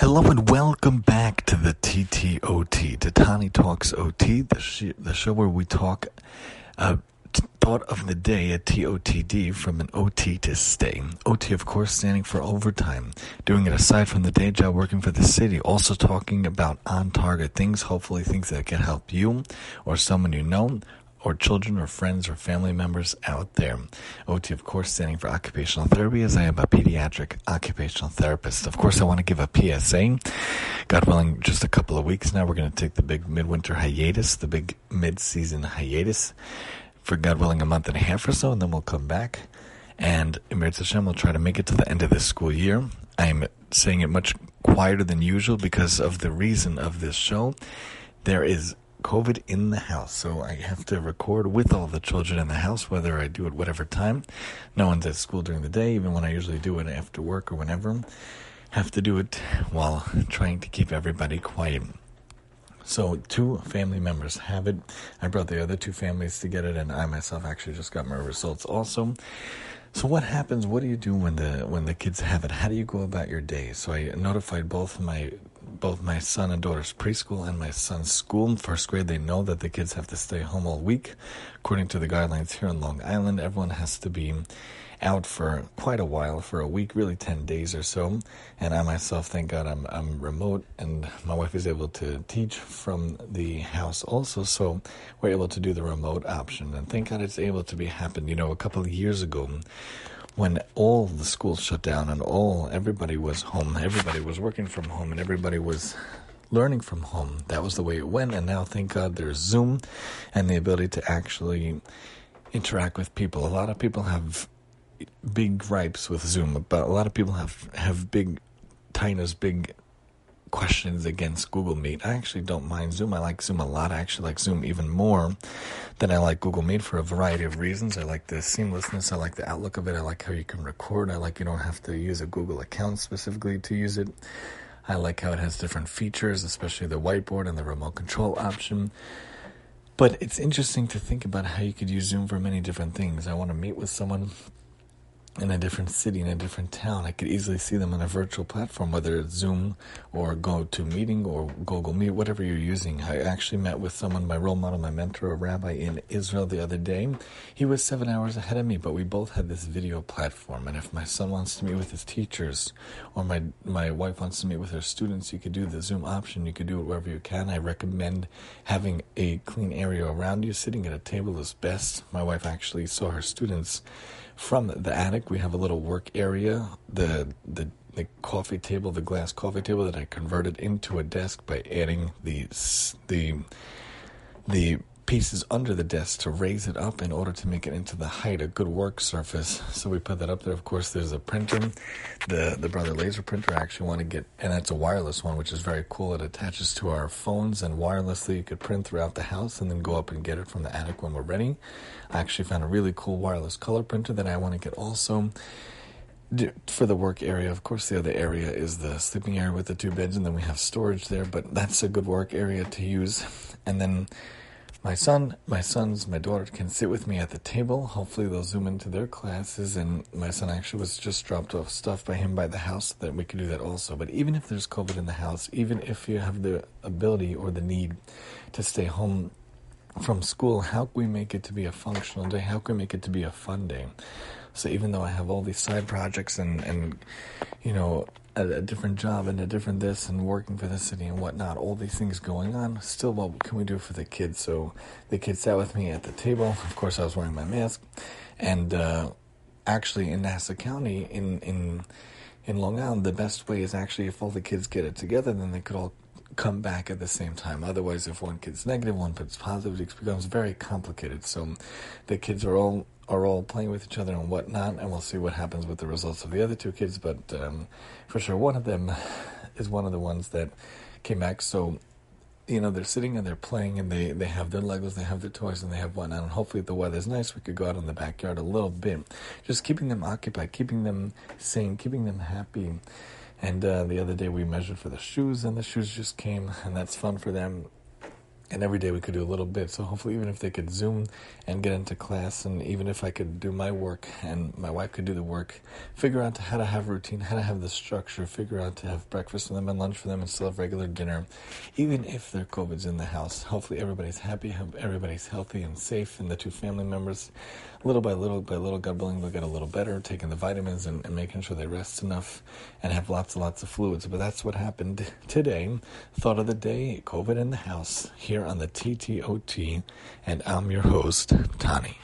Hello and welcome back to the TTOT, Tatani Talks OT, the, sh- the show where we talk uh, t- thought of the day, a TOTD, from an OT to stay. OT, of course, standing for overtime, doing it aside from the day job, working for the city, also talking about on target things, hopefully things that can help you or someone you know or children or friends or family members out there. OT, of course, standing for occupational therapy, as I am a pediatric occupational therapist. Of course, I want to give a PSA. God willing, just a couple of weeks now, we're going to take the big midwinter hiatus, the big mid season hiatus, for God willing, a month and a half or so, and then we'll come back. And Emir Hashem will try to make it to the end of this school year. I'm saying it much quieter than usual because of the reason of this show. There is COVID in the house, so I have to record with all the children in the house, whether I do it whatever time. No one's at school during the day, even when I usually do it after work or whenever. Have to do it while trying to keep everybody quiet. So two family members have it. I brought the other two families to get it, and I myself actually just got my results also. So what happens? What do you do when the when the kids have it? How do you go about your day? So I notified both my both my son and daughter's preschool and my son's school. First grade, they know that the kids have to stay home all week. According to the guidelines here on Long Island, everyone has to be out for quite a while, for a week, really 10 days or so. And I myself, thank God, I'm, I'm remote and my wife is able to teach from the house also. So we're able to do the remote option. And thank God it's able to be happened. You know, a couple of years ago, when all the schools shut down and all everybody was home, everybody was working from home, and everybody was learning from home. That was the way it went, and now thank God there's Zoom and the ability to actually interact with people. A lot of people have big gripes with Zoom, but a lot of people have have big, Tina's big questions against Google Meet. I actually don't mind Zoom. I like Zoom a lot. I actually like Zoom even more than I like Google Meet for a variety of reasons. I like the seamlessness. I like the outlook of it. I like how you can record. I like you don't have to use a Google account specifically to use it. I like how it has different features, especially the whiteboard and the remote control option. But it's interesting to think about how you could use Zoom for many different things. I want to meet with someone in a different city, in a different town. I could easily see them on a virtual platform, whether it's Zoom or GoToMeeting or Google Meet, whatever you're using. I actually met with someone, my role model, my mentor, a rabbi in Israel the other day. He was seven hours ahead of me, but we both had this video platform. And if my son wants to meet with his teachers or my, my wife wants to meet with her students, you could do the Zoom option. You could do it wherever you can. I recommend having a clean area around you. Sitting at a table is best. My wife actually saw her students from the attic, we have a little work area. The the the coffee table, the glass coffee table that I converted into a desk by adding the the the pieces under the desk to raise it up in order to make it into the height, a good work surface. So we put that up there. Of course, there's a printer, the the Brother Laser printer. I actually want to get, and that's a wireless one, which is very cool. It attaches to our phones and wirelessly you could print throughout the house and then go up and get it from the attic when we're ready. I actually found a really cool wireless color printer that I want to get also for the work area, of course, the other area is the sleeping area with the two beds, and then we have storage there. But that's a good work area to use. And then my son, my sons, my daughter can sit with me at the table. Hopefully, they'll zoom into their classes. And my son actually was just dropped off stuff by him by the house that we could do that also. But even if there's COVID in the house, even if you have the ability or the need to stay home from school, how can we make it to be a functional day? How can we make it to be a fun day? So even though I have all these side projects and, and you know, a, a, different job and a different this and working for the city and whatnot, all these things going on. Still, what can we do for the kids? So the kids sat with me at the table. Of course, I was wearing my mask, and uh, actually in Nassau County, in in in Long Island, the best way is actually if all the kids get it together, then they could all come back at the same time. Otherwise, if one kid's negative, one kid's positive, it becomes very complicated. So the kids are all are all playing with each other and whatnot, and we'll see what happens with the results of the other two kids. But um, for sure, one of them is one of the ones that came back. So you know they're sitting and they're playing and they they have their legos they have their toys and they have whatnot and hopefully the weather's nice we could go out in the backyard a little bit just keeping them occupied keeping them sane keeping them happy and uh, the other day we measured for the shoes and the shoes just came and that's fun for them and every day we could do a little bit. So hopefully, even if they could Zoom and get into class, and even if I could do my work and my wife could do the work, figure out how to have routine, how to have the structure, figure out to have breakfast for them and lunch for them, and still have regular dinner, even if their COVID's in the house. Hopefully, everybody's happy, everybody's healthy and safe, and the two family members, little by little by little, God willing, will get a little better, taking the vitamins and, and making sure they rest enough and have lots and lots of fluids. But that's what happened today. Thought of the day: COVID in the house here on the TTOT, and I'm your host, Tani.